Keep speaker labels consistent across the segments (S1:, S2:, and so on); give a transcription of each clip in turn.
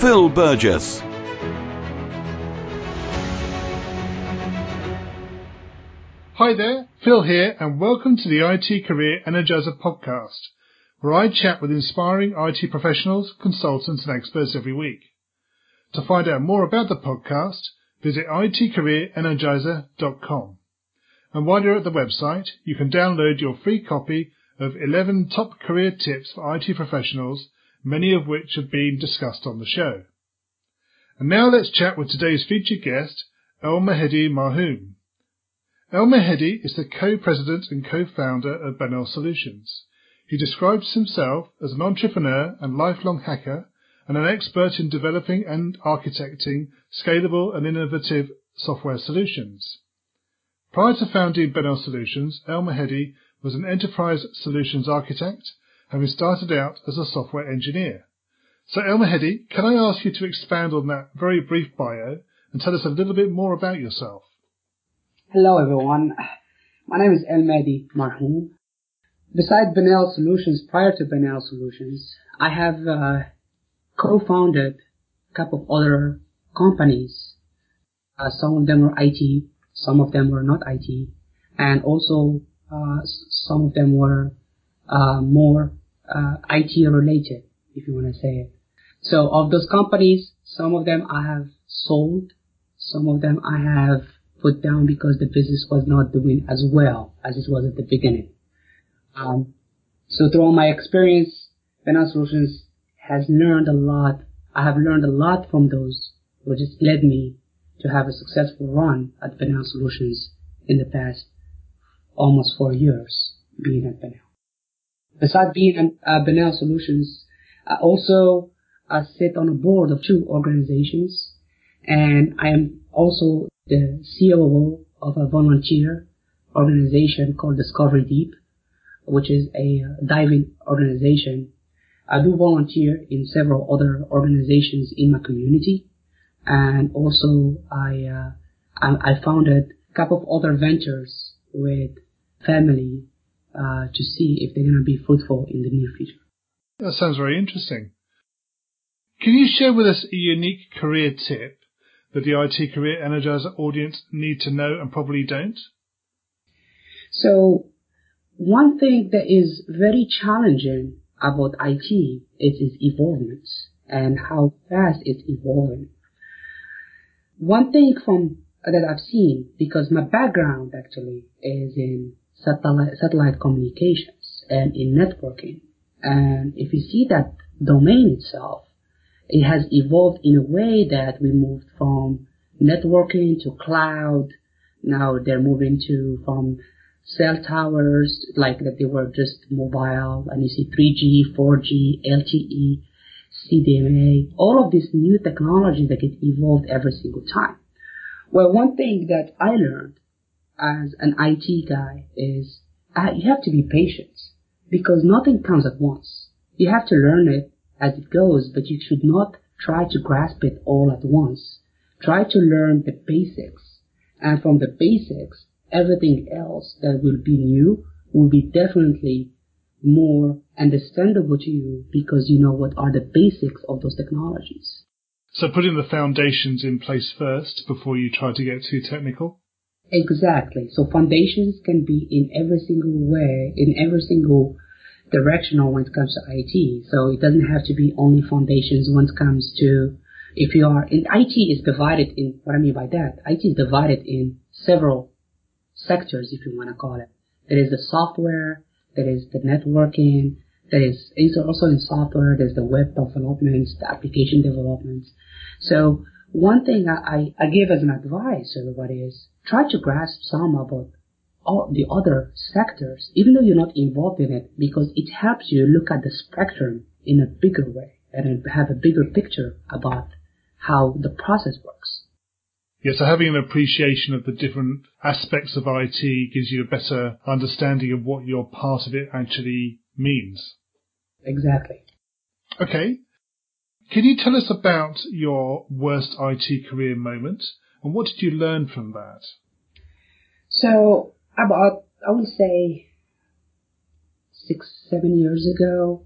S1: Phil Burgess.
S2: Hi there, Phil here, and welcome to the IT Career Energizer podcast, where I chat with inspiring IT professionals, consultants, and experts every week. To find out more about the podcast, visit itcareerenergizer.com. And while you're at the website, you can download your free copy of 11 top career tips for IT professionals, many of which have been discussed on the show. And now let's chat with today's featured guest, El Mehedi Marhoum. El Mehedi is the co-president and co-founder of Benel Solutions. He describes himself as an entrepreneur and lifelong hacker and an expert in developing and architecting scalable and innovative software solutions. Prior to founding Benel Solutions, El Mahedi was an enterprise solutions architect, having started out as a software engineer. So El Mehedi, can I ask you to expand on that very brief bio and tell us a little bit more about yourself?
S3: Hello everyone. My name is El Mehdi Marhoum. Besides Benel Solutions, prior to Benel Solutions, I have uh, co-founded a couple of other companies. Uh, some of them were IT, some of them were not IT, and also uh, some of them were uh, more uh, IT related, if you want to say it. So of those companies, some of them I have sold, some of them I have put down because the business was not doing as well as it was at the beginning. Um, so through my experience, Benel Solutions has learned a lot. I have learned a lot from those, which has led me to have a successful run at Benel Solutions in the past almost four years being at Benel. Besides being a uh, Benel Solutions, I also uh, sit on a board of two organizations, and I am also the COO of a volunteer organization called Discovery Deep, which is a diving organization. I do volunteer in several other organizations in my community, and also I uh, I, I founded a couple of other ventures with family uh, to see if they're going to be fruitful in the near future.
S2: That sounds very interesting. Can you share with us a unique career tip that the IT Career Energizer audience need to know and probably don't?
S3: So, one thing that is very challenging about IT is its evolvement and how fast it's evolving. One thing from that I've seen, because my background actually is in satellite, satellite communications and in networking. And if you see that domain itself, it has evolved in a way that we moved from networking to cloud. Now they're moving to from cell towers, like that they were just mobile, and you see 3G, 4G, LTE, CDMA, all of these new technologies that get evolved every single time. Well, one thing that I learned as an IT guy is uh, you have to be patient because nothing comes at once. You have to learn it as it goes, but you should not try to grasp it all at once. Try to learn the basics. And from the basics, everything else that will be new will be definitely more understandable to you because you know what are the basics of those technologies.
S2: So putting the foundations in place first before you try to get too technical?
S3: Exactly. So foundations can be in every single way, in every single directional when it comes to IT. So it doesn't have to be only foundations when it comes to if you are in IT is divided in what I mean by that. IT is divided in several sectors, if you want to call it. There is the software, there is the networking, there is also in software, there's the web developments, the application developments. So one thing I, I give as an advice to everybody is try to grasp some about all the other sectors, even though you're not involved in it, because it helps you look at the spectrum in a bigger way, and have a bigger picture about how the process works.
S2: Yeah, so having an appreciation of the different aspects of IT gives you a better understanding of what your part of it actually means.
S3: Exactly.
S2: Okay. Can you tell us about your worst IT career moment and what did you learn from that?
S3: So, about, I would say, six, seven years ago,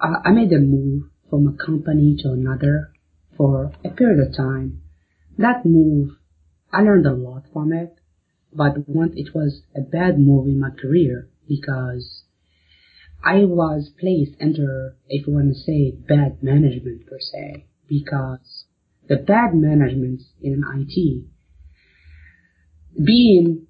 S3: uh, I made a move from a company to another for a period of time. That move, I learned a lot from it, but once it was a bad move in my career because I was placed under, if you want to say, bad management per se, because the bad management in IT, being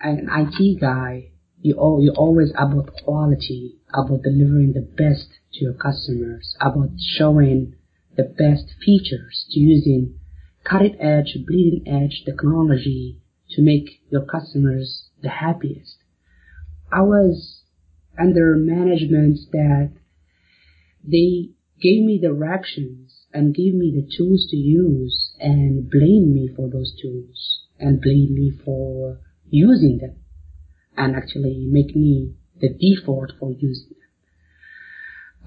S3: an IT guy, you all, you always about quality, about delivering the best to your customers, about showing the best features, to using cutting edge, bleeding edge technology to make your customers the happiest. I was under management that they gave me directions and gave me the tools to use and blamed me for those tools and blamed me for using them and actually make me the default for using them.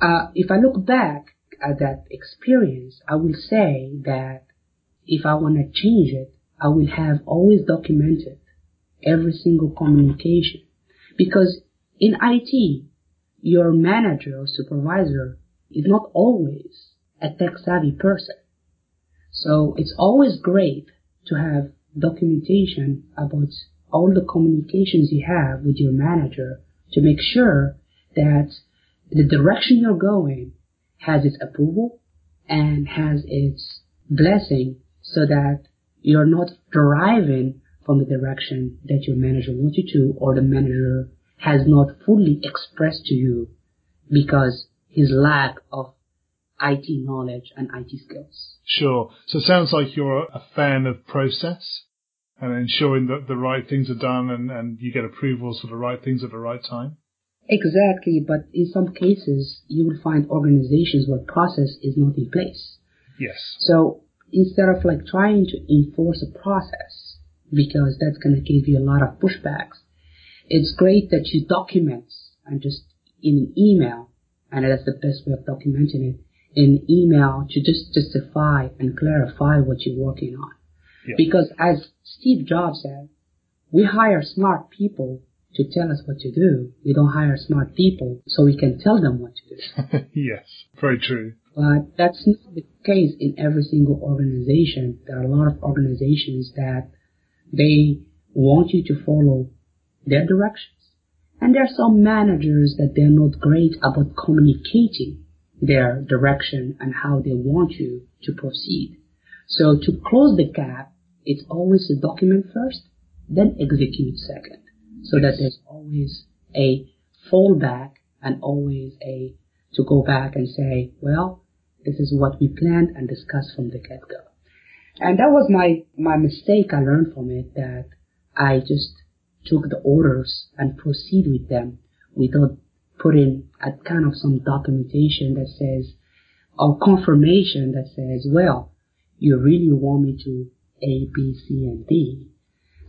S3: Uh, if I look back at that experience, I will say that if I want to change it, I will have always documented every single communication because in IT, your manager or supervisor is not always a tech savvy person. So it's always great to have documentation about all the communications you have with your manager to make sure that the direction you're going has its approval and has its blessing so that you're not driving from the direction that your manager wants you to or the manager has not fully expressed to you because his lack of IT knowledge and IT skills.
S2: Sure. So it sounds like you're a fan of process and ensuring that the right things are done and, and you get approvals for the right things at the right time.
S3: Exactly, but in some cases you will find organizations where process is not in place.
S2: Yes.
S3: So instead of like trying to enforce a process, because that's going to give you a lot of pushbacks, it's great that you document and just in an email, and that's the best way of documenting it, in email to just justify and clarify what you're working on.
S2: Yeah.
S3: Because as Steve Jobs said, we hire smart people to tell us what to do. We don't hire smart people so we can tell them what to
S2: do. yes, very true.
S3: But that's not the case in every single organization. There are a lot of organizations that they want you to follow their directions. And there are some managers that they're not great about communicating their direction and how they want you to proceed. So to close the gap, it's always to document first, then execute second. So that there's always a fallback and always a to go back and say, well, this is what we planned and discussed from the get-go. And that was my, my mistake I learned from it that I just took the orders and proceed with them without putting a kind of some documentation that says, or confirmation that says, well, you really want me to A, B, C, and D.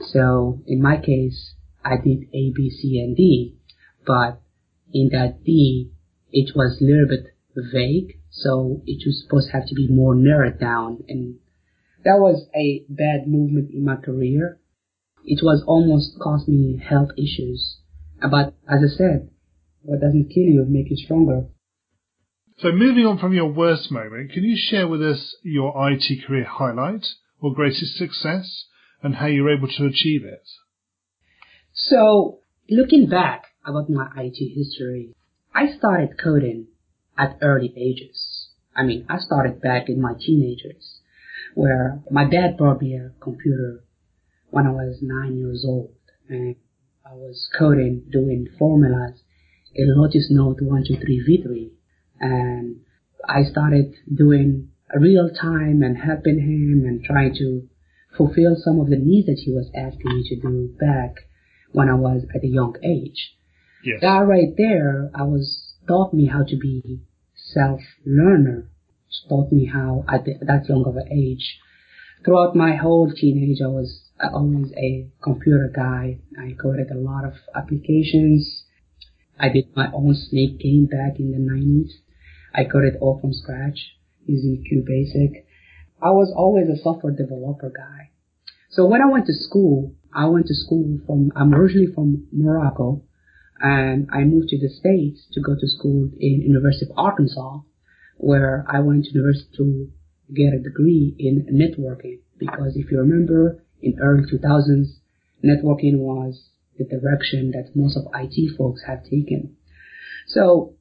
S3: So in my case, I did A, B, C, and D, but in that D, it was a little bit vague, so it was supposed to have to be more narrowed down, and that was a bad movement in my career. It was almost cost me health issues. Uh, but as I said, what doesn't kill you make you stronger.
S2: So moving on from your worst moment, can you share with us your IT career highlight or greatest success and how you were able to achieve it?
S3: So looking back about my IT history, I started coding at early ages. I mean, I started back in my teenagers where my dad brought me a computer when I was nine years old and I was coding, doing formulas in Lotus Note 123v3 and I started doing real time and helping him and trying to fulfill some of the needs that he was asking me to do back when I was at a young age.
S2: Yes.
S3: That right there, I was taught me how to be self-learner. She taught me how at that young of an age. Throughout my whole teenage, I was always a computer guy. I coded a lot of applications. I did my own Snake game back in the 90s. I coded all from scratch using QBasic. I was always a software developer guy. So when I went to school, I went to school from, I'm originally from Morocco, and I moved to the States to go to school in University of Arkansas, where I went to university to get a degree in networking. Because if you remember, in early 2000s, networking was the direction that most of IT folks have taken. So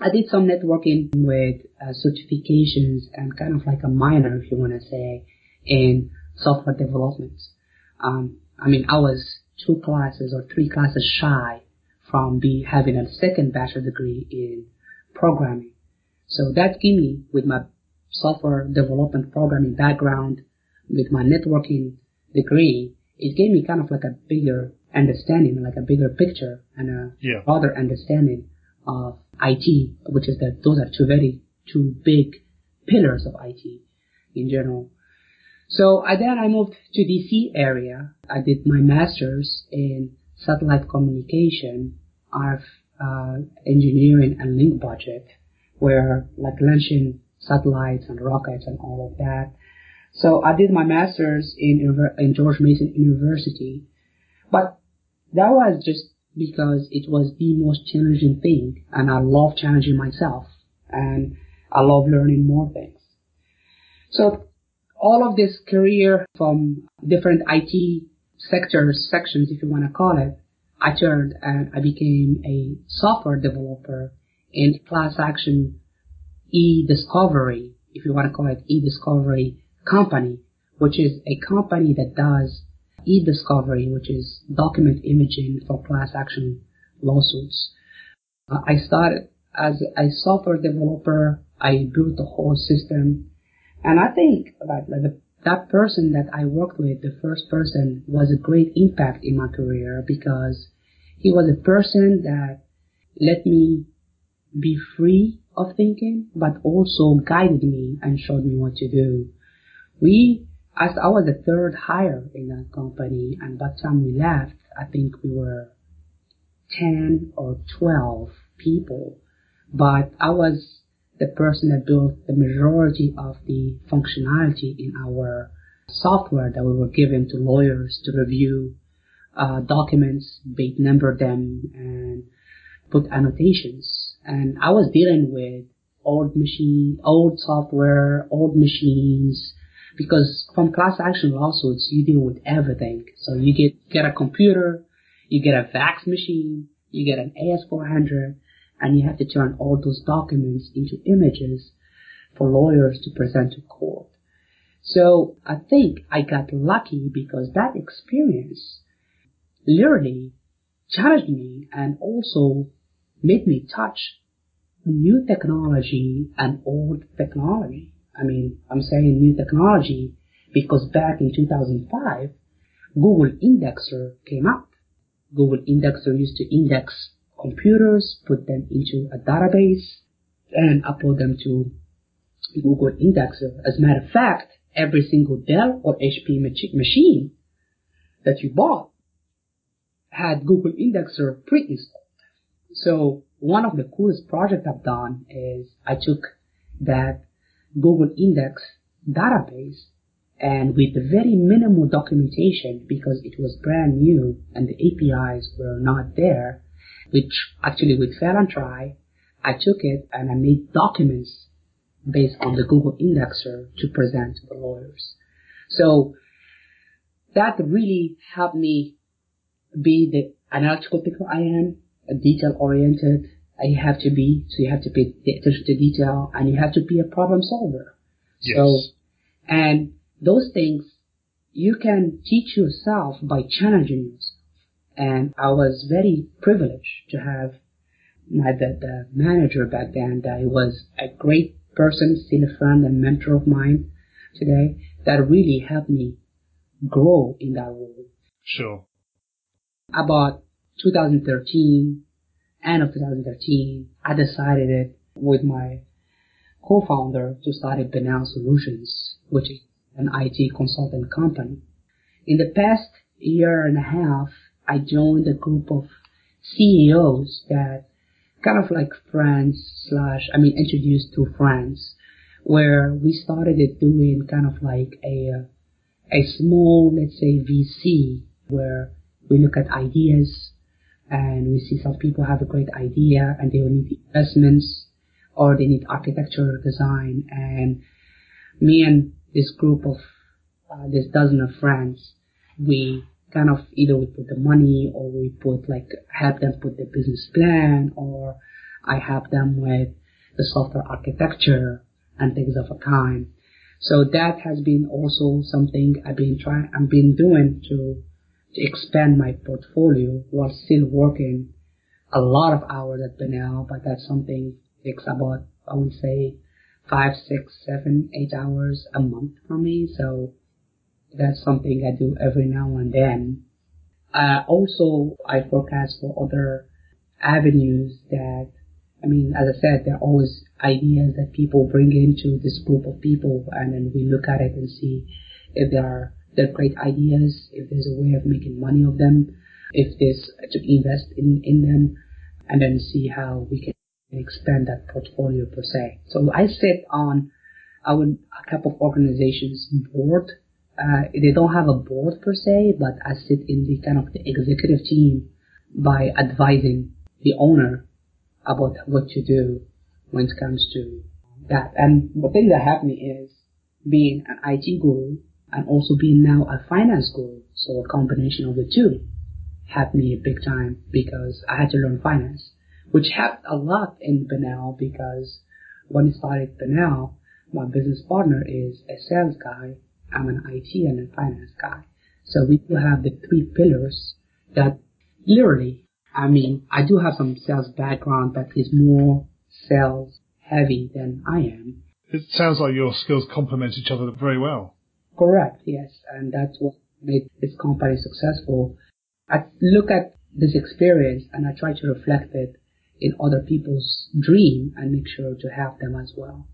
S3: I did some networking with uh, certifications and kind of like a minor, if you want to say, in software development. Um, I mean, I was two classes or three classes shy from be having a second bachelor degree in programming. So that gave me, with my software development programming background, with my networking degree, it gave me kind of like a bigger understanding, like a bigger picture and a
S2: Yeah.
S3: broader understanding of IT, which is that those are two very, two big pillars of IT in general. So I then I moved to DC area. I did my master's in satellite communication, RF uh, engineering and link budget, where like launching satellites and rockets and all of that. So I did my master's in in George Mason University, but that was just because it was the most challenging thing, and I love challenging myself, and I love learning more things. So all of this career from different IT sectors, sections, if you want to call it, I turned and I became a software developer in class action e-discovery, if you want to call it e-discovery company, which is a company that does e-discovery, which is document imaging for class action lawsuits. Uh, I started as a software developer. I built the whole system. And I think that that person that I worked with, the first person, was a great impact in my career because he was a person that let me be free of thinking, but also guided me and showed me what to do. We, as I was the third hire in that company, and by the time we left, I think we were 10 or 12 people, but I was the person that built the majority of the functionality in our software that we were given to lawyers to review uh, documents, Bates number them, and put annotations. And I was dealing with old machine, old software, old machines, because from class action lawsuits, you deal with everything. So you get, get a computer, you get a fax machine, you get an AS400, and you have to turn all those documents into images for lawyers to present to court. So I think I got lucky because that experience literally challenged me and also made me touch new technology and old technology. I mean, I'm saying new technology because back in 2005, Google Indexer came out. Google Indexer used to index computers, put them into a database, and upload them to Google Indexer. As a matter of fact, every single Dell or HP machine that you bought had Google Indexer pre-installed. So one of the coolest projects I've done is I took that Google Index database and with very minimal documentation because it was brand new and the APIs were not there, which actually with fail and try, I took it and I made documents based on the Google Indexer to present to the lawyers. So that really helped me be the analytical thinker I am, a detail oriented. I have to be, so you have to pay attention to detail and you have to be a problem solver.
S2: Yes.
S3: So, and those things you can teach yourself by challenging yourself. And I was very privileged to have my the, the manager back then that was a great person, still a friend and mentor of mine today that really helped me grow in that role.
S2: Sure.
S3: About 2013, end of 2013, I decided it with my co-founder to start Benel Solutions, which is an IT consulting company. In the past year and a half, I joined a group of CEOs that kind of like friends slash, I mean, introduced to friends, where we started it doing kind of like a, a small, let's say VC, where we look at ideas and we see some people have a great idea and they will need investments or they need architecture design and me and this group of uh, this dozen of friends, we kind of either we put the money or we put like help them put the business plan or I help them with the software architecture and things of a kind. So that has been also something I've been trying, I've been doing to, to expand my portfolio while still working a lot of hours at Benel, but that's something takes about, I would say, five, six, seven, eight hours a month for me. So that's something I do every now and then. Uh, also, I forecast for other avenues that, I mean, as I said, there are always ideas that people bring into this group of people and then we look at it and see if there are, there are great ideas, if there's a way of making money of them, if there's to invest in, in them, and then see how we can expand that portfolio per se. So I sit on would, a couple of organizations board. Uh, they don't have a board per se, but I sit in the kind of the executive team by advising the owner about what to do when it comes to that. And the thing that me is being an IT guru and also being now a finance guru. So a combination of the two helped me big time because I had to learn finance which helped a lot in Benel because when I started Benel, my business partner is a sales guy, I'm an IT and a finance guy. So we do have the three pillars that literally, I mean, I do have some sales background, but he's more sales heavy than I am.
S2: It sounds like your skills complement each other very well.
S3: Correct, yes. And that's what made this company successful. I look at this experience and I try to reflect it in other people's dream and make sure to help them as well.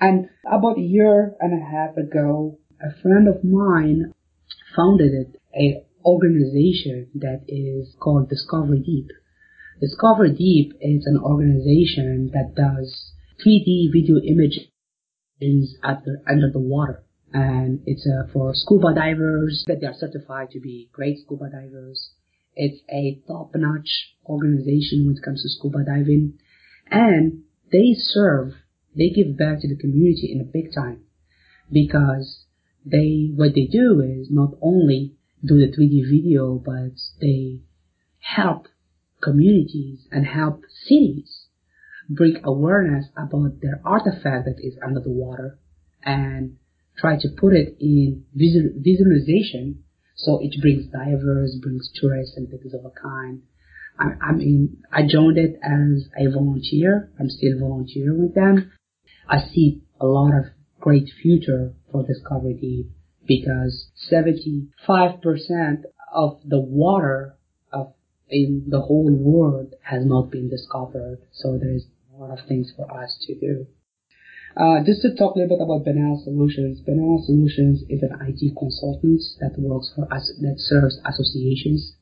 S3: And about a year and a half ago, a friend of mine founded a organization that is called Discovery Deep. Discovery Deep is an organization that does 3D video images under, under the water. And it's uh, for scuba divers that they are certified to be great scuba divers. It's a top-notch organization when it comes to scuba diving, and they serve, they give back to the community in a big time because they, what they do is not only do the 3D video, but they help communities and help cities bring awareness about their artifact that is under the water and try to put it in visual, visualization so it brings divers, brings tourists and things of a kind. I, I mean, I joined it as a volunteer. I'm still volunteering with them. I see a lot of great future for Discovery Deep because 75% of the water of in the whole world has not been discovered. So there's a lot of things for us to do. Uh, just to talk a little bit about Benel Solutions. Benel Solutions is an IT consultant that works for us, that serves associations,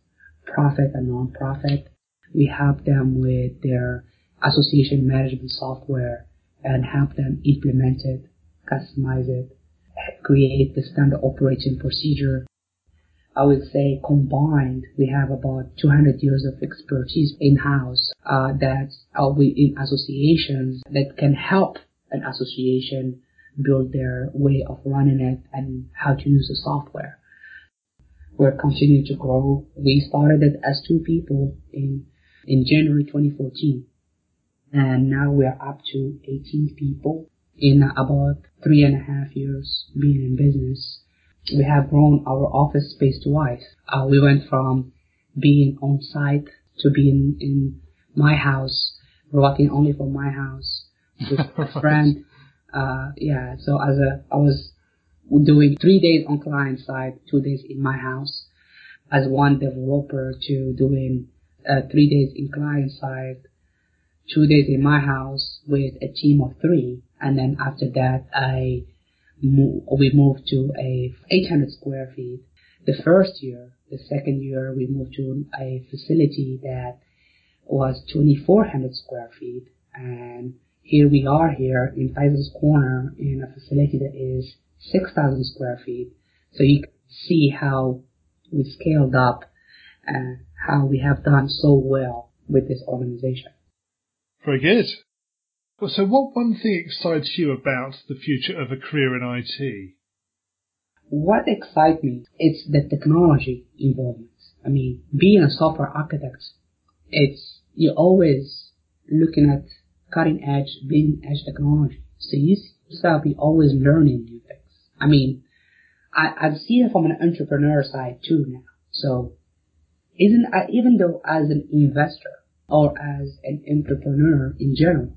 S3: profit and non-profit. We help them with their association management software and help them implement it, customize it, create the standard operating procedure. I would say combined, we have about 200 years of expertise in-house uh, that are in associations that can help an association build their way of running it and how to use the software. We're continuing to grow. We started it as two people in, in January 2014. And now we are up to 18 people in about three and a half years being in business. We have grown our office space twice. Uh, we went from being on site to being in my house, working only from my house with a friend. Uh, yeah, so as a, I was doing three days on client side, two days in my house as one developer to doing uh, three days in client side, two days in my house with a team of three and then after that, I mo- we moved to a 800 square feet. The first year, the second year, we moved to a facility that was 2,400 square feet, and here we are here in Tysons Corner in a facility that is 6,000 square feet. So you can see how we scaled up and how we have done so well with this organization.
S2: Very good. Well, so what one thing excites you about the future of a career in IT?
S3: What excites me is the technology involvement. I mean, being a software architect, it's, you're always looking at cutting edge, bleeding edge technology. So you always learning new things. I mean, I, I see it from an entrepreneur side too now. So isn't, uh, even though as an investor or as an entrepreneur in general,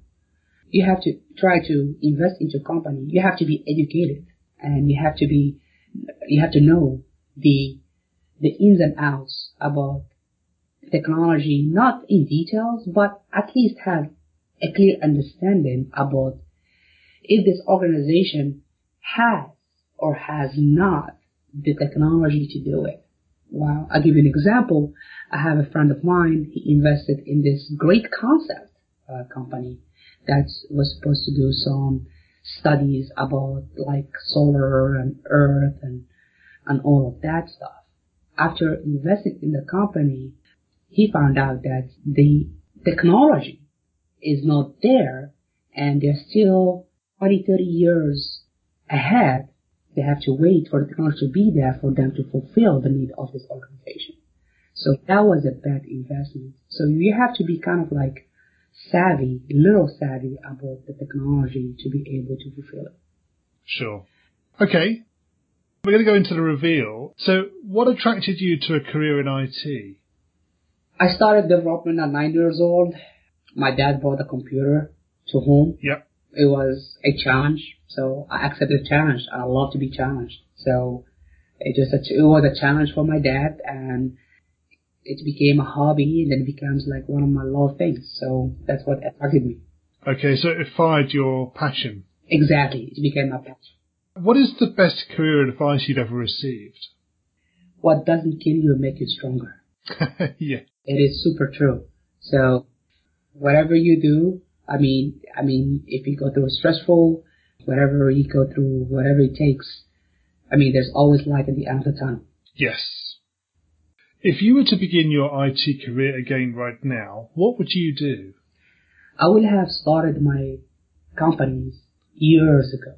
S3: you have to try to invest into a company. You have to be educated and you have to be, you have to know the, the ins and outs about technology, not in details, but at least have a clear understanding about if this organization has or has not the technology to do it. Well, I'll give you an example. I have a friend of mine. He invested in this great concept uh, company that was supposed to do some studies about like solar and earth and and all of that stuff. After investing in the company, he found out that the technology is not there and they're still 20, 30 years ahead. They have to wait for the technology to be there for them to fulfill the need of this organization. So that was a bad investment. So you have to be kind of like savvy, little savvy about the technology to be able to fulfill it.
S2: Sure. Okay. We're going to go into the reveal. So what attracted you to a career in IT?
S3: I started development at nine years old. My dad bought a computer to home.
S2: Yep.
S3: It was a challenge, so I accepted the challenge. I love to be challenged. So it just, a, it was a challenge for my dad and it became a hobby and then it becomes like one of my love things. So that's what attracted me.
S2: Okay, so it fired your passion.
S3: Exactly. It became my passion.
S2: What is the best career advice you've ever received?
S3: What doesn't kill you make you stronger.
S2: yeah.
S3: It is super true. So whatever you do, I mean, I mean, if you go through a stressful, whatever you go through, whatever it takes, I mean, there's always light at the end of the tunnel.
S2: Yes. If you were to begin your IT career again right now, what would you do?
S3: I would have started my companies years ago.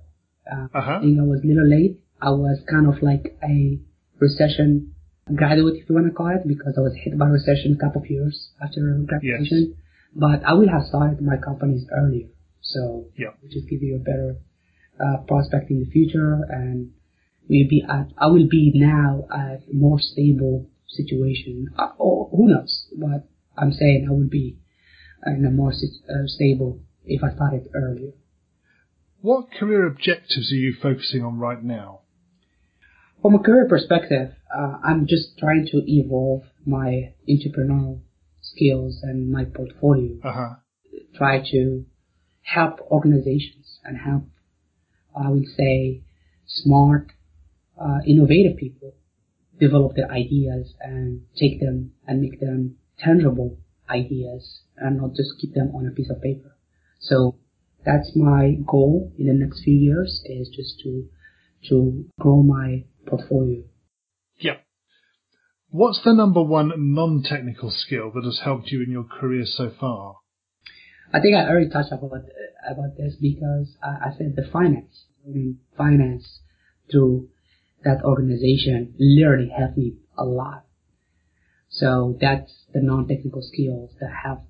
S3: Uh,
S2: Uh-huh.
S3: I think I was a little late. I was kind of like a recession graduate, if you want to call it, because I was hit by recession a couple of years after graduation. But I would have started my companies earlier. So,
S2: Yeah.
S3: just give you a better uh, prospect in the future and we'll at, I will be now at a more stable situation. Uh, or who knows? But I'm saying I will be in a more uh, stable if I started earlier.
S2: What career objectives are you focusing on right now?
S3: From a career perspective, uh, I'm just trying to evolve my entrepreneurial skills and my portfolio.
S2: Uh-huh.
S3: Try to help organizations and help, I would say, smart, uh, innovative people develop their ideas and take them and make them tangible ideas and not just keep them on a piece of paper. So that's my goal in the next few years is just to to grow my portfolio.
S2: Yeah. What's the number one non-technical skill that has helped you in your career so far?
S3: I think I already touched about about this because I, I said the finance, I mean, finance through that organization literally helped me a lot. So that's the non-technical skills that have.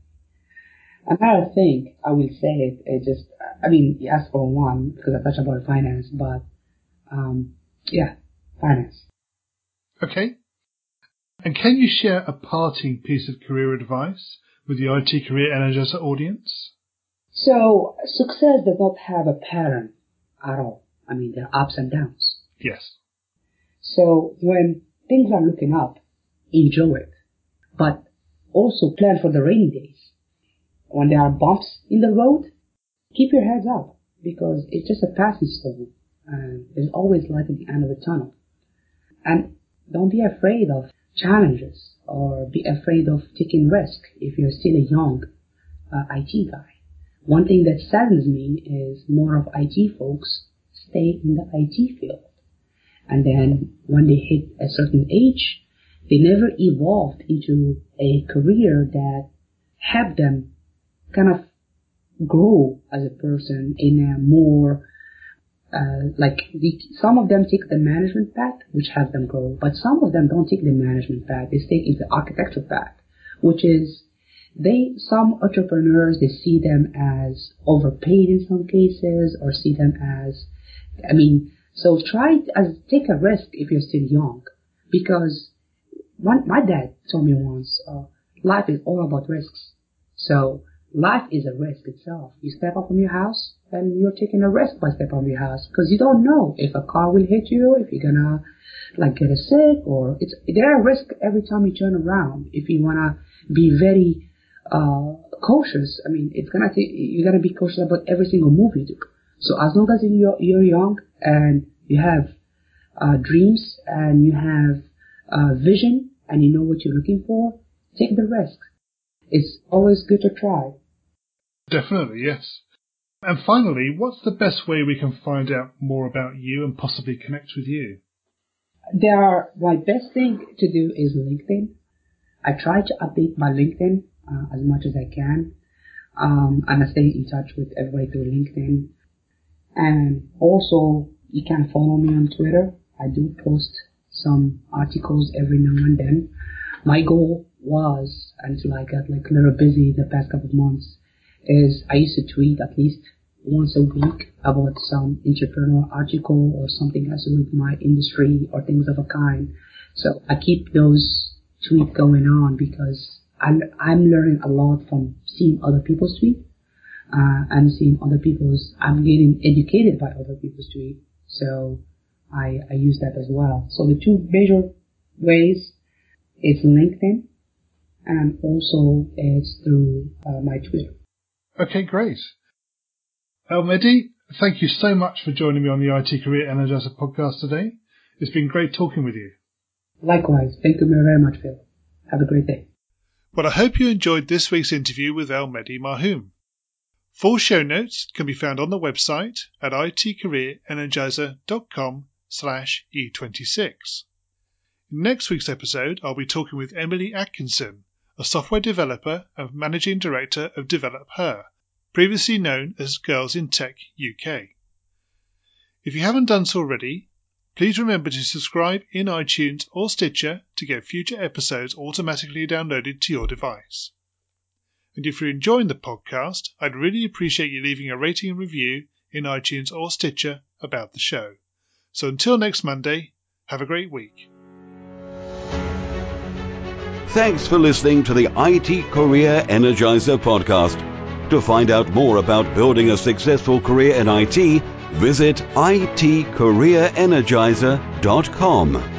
S3: Another thing I will say it, it just, I mean, you asked for one because I touched about finance, but um, yeah, finance.
S2: Okay. And can you share a parting piece of career advice with the IT Career Energizer audience?
S3: So success does not have a pattern at all. I mean, there are ups and downs.
S2: Yes.
S3: So when things are looking up, enjoy it. But also plan for the rainy days. When there are bumps in the road, keep your heads up because it's just a passing stone. And there's always light at the end of the tunnel. And don't be afraid of challenges or be afraid of taking risk if you're still a young uh, IT guy. One thing that saddens me is more of IT folks stay in the IT field. And then when they hit a certain age, they never evolved into a career that helped them kind of grow as a person in a more uh, like the, some of them take the management path, which helps them grow, but some of them don't take the management path. They stay in the architecture path, which is they some entrepreneurs they see them as overpaid in some cases, or see them as, I mean, so try as take a risk if you're still young, because one, my dad told me once, uh, life is all about risks. So life is a risk itself. You step up from your house, and you're taking a risk by stepping from your house because you don't know if a car will hit you, if you're gonna like get a sick, or it's there are risk every time you turn around. If you wanna be very uh, cautious, I mean, it's gonna take, you're gonna be cautious about every single move you do. So as long as you're, you're young and you have uh, dreams and you have uh, vision and you know what you're looking for, take the risk. It's always good to try.
S2: Definitely, yes. And finally, what's the best way we can find out more about you and possibly connect with you?
S3: There are, my best thing to do is LinkedIn. I try to update my LinkedIn uh, as much as I can. Um, and I stay in touch with everybody through LinkedIn. And also, you can follow me on Twitter. I do post some articles every now and then. My goal was, until I got like a little busy the past couple of months, is I used to tweet at least once a week about some entrepreneurial article or something has to do with my industry or things of a kind. So I keep those tweets going on because I'm, I'm learning a lot from seeing other people's tweets. Uh, and seeing other people's, I'm getting educated by other people's tweets. So I, I use that as well. So the two major ways is LinkedIn and also it's through uh, my Twitter.
S2: Okay, great. El Mehdi, thank you so much for joining me on the IT Career Energizer podcast today. It's been great talking with you.
S3: Likewise. Thank you very much, Phil. Have a great day.
S2: Well, I hope you enjoyed this week's interview with El Mehdi Marhoum. Full show notes can be found on the website at itcareerenergizer.com slash E26. In next week's episode, I'll be talking with Emily Atkinson, a software developer and managing director of DevelopHer, previously known as Girls in Tech UK. If you haven't done so already, please remember to subscribe in iTunes or Stitcher to get future episodes automatically downloaded to your device. And if you're enjoying the podcast, I'd really appreciate you leaving a rating and review in iTunes or Stitcher about the show. So until next Monday, have a great week.
S1: Thanks for listening to the IT Career Energizer podcast. To find out more about building a successful career in IT, visit itcareerenergizer.com.